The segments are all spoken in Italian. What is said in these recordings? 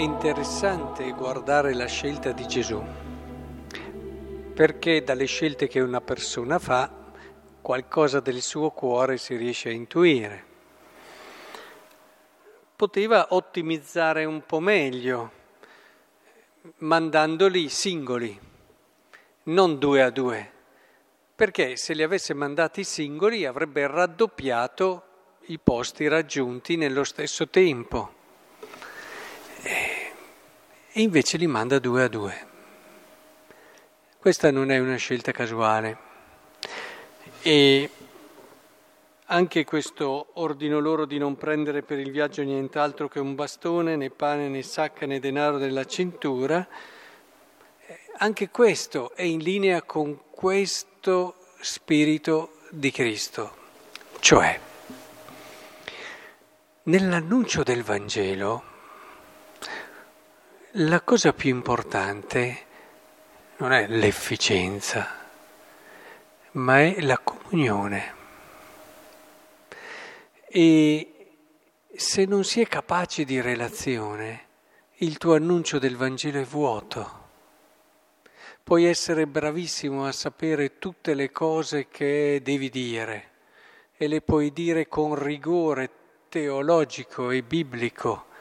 interessante guardare la scelta di Gesù, perché dalle scelte che una persona fa qualcosa del suo cuore si riesce a intuire. Poteva ottimizzare un po' meglio, mandandoli singoli, non due a due, perché se li avesse mandati singoli avrebbe raddoppiato i posti raggiunti nello stesso tempo e invece li manda due a due. Questa non è una scelta casuale e anche questo ordino loro di non prendere per il viaggio nient'altro che un bastone, né pane, né sacca, né denaro della cintura, anche questo è in linea con questo spirito di Cristo, cioè nell'annuncio del Vangelo la cosa più importante non è l'efficienza, ma è la comunione. E se non si è capaci di relazione, il tuo annuncio del Vangelo è vuoto. Puoi essere bravissimo a sapere tutte le cose che devi dire e le puoi dire con rigore teologico e biblico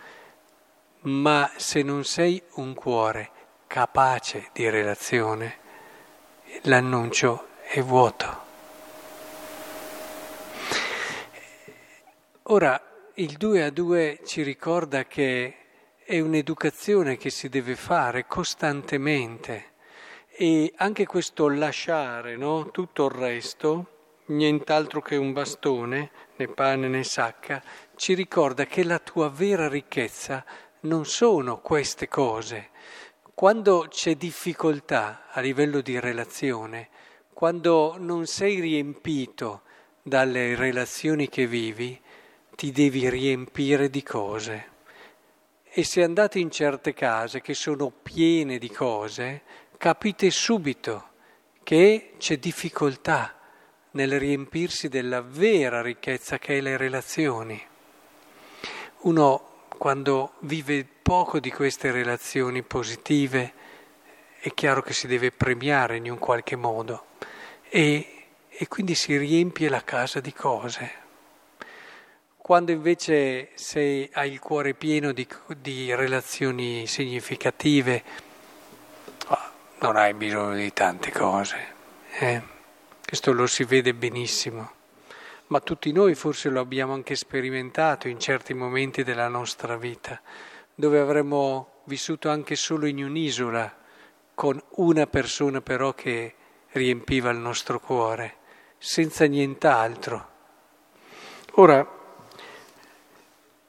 ma se non sei un cuore capace di relazione, l'annuncio è vuoto. Ora, il due a due ci ricorda che è un'educazione che si deve fare costantemente e anche questo lasciare no? tutto il resto, nient'altro che un bastone, né pane né sacca, ci ricorda che la tua vera ricchezza non sono queste cose. Quando c'è difficoltà a livello di relazione, quando non sei riempito dalle relazioni che vivi, ti devi riempire di cose. E se andate in certe case che sono piene di cose, capite subito che c'è difficoltà nel riempirsi della vera ricchezza che è le relazioni. Uno quando vive poco di queste relazioni positive, è chiaro che si deve premiare in un qualche modo e, e quindi si riempie la casa di cose. Quando invece sei, hai il cuore pieno di, di relazioni significative, oh, non hai bisogno di tante cose. Eh? Questo lo si vede benissimo ma tutti noi forse lo abbiamo anche sperimentato in certi momenti della nostra vita, dove avremmo vissuto anche solo in un'isola, con una persona però che riempiva il nostro cuore, senza nient'altro. Ora,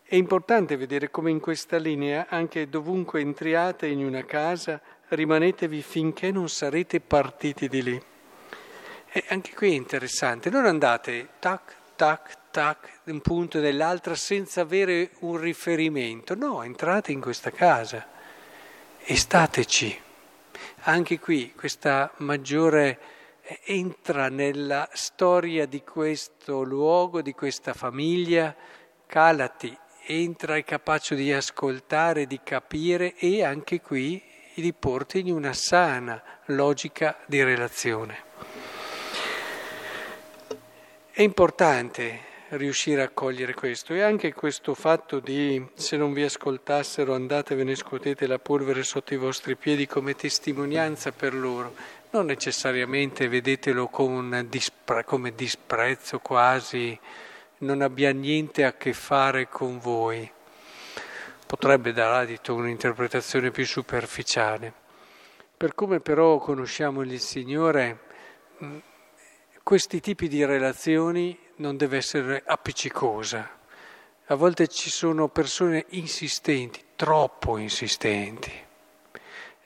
è importante vedere come in questa linea, anche dovunque entriate in una casa, rimanetevi finché non sarete partiti di lì. E anche qui è interessante, non andate tac, tac, tac, un punto nell'altra senza avere un riferimento, no, entrate in questa casa e stateci. Anche qui questa maggiore eh, entra nella storia di questo luogo, di questa famiglia, calati, entra e capace di ascoltare, di capire e anche qui li porti in una sana logica di relazione. È importante riuscire a cogliere questo e anche questo fatto di se non vi ascoltassero andatevene scuotete la polvere sotto i vostri piedi come testimonianza per loro, non necessariamente vedetelo dispre- come disprezzo quasi, non abbia niente a che fare con voi. Potrebbe dar adito un'interpretazione più superficiale. Per come però conosciamo il Signore, questi tipi di relazioni non deve essere appiccicosa. A volte ci sono persone insistenti, troppo insistenti.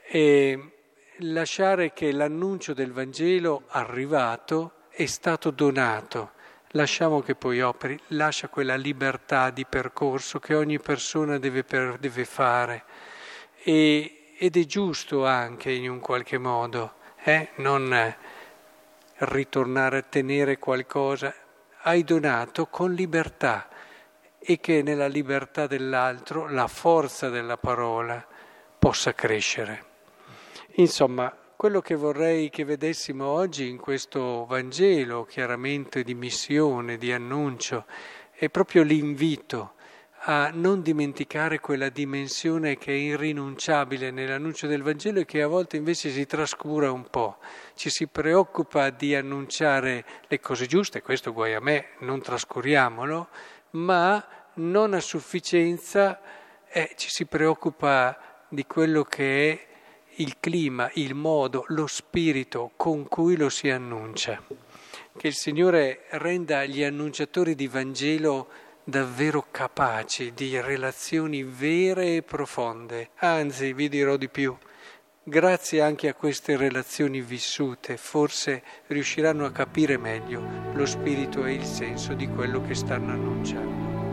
E lasciare che l'annuncio del Vangelo arrivato è stato donato, lasciamo che poi operi, lascia quella libertà di percorso che ogni persona deve, per, deve fare. E, ed è giusto anche in un qualche modo, eh? non ritornare a tenere qualcosa, hai donato con libertà e che nella libertà dell'altro la forza della parola possa crescere. Insomma, quello che vorrei che vedessimo oggi in questo Vangelo, chiaramente di missione, di annuncio, è proprio l'invito a non dimenticare quella dimensione che è irrinunciabile nell'annuncio del Vangelo e che a volte invece si trascura un po'. Ci si preoccupa di annunciare le cose giuste, questo guai a me, non trascuriamolo, ma non a sufficienza eh, ci si preoccupa di quello che è il clima, il modo, lo spirito con cui lo si annuncia. Che il Signore renda gli annunciatori di Vangelo davvero capaci di relazioni vere e profonde. Anzi, vi dirò di più, grazie anche a queste relazioni vissute, forse riusciranno a capire meglio lo spirito e il senso di quello che stanno annunciando.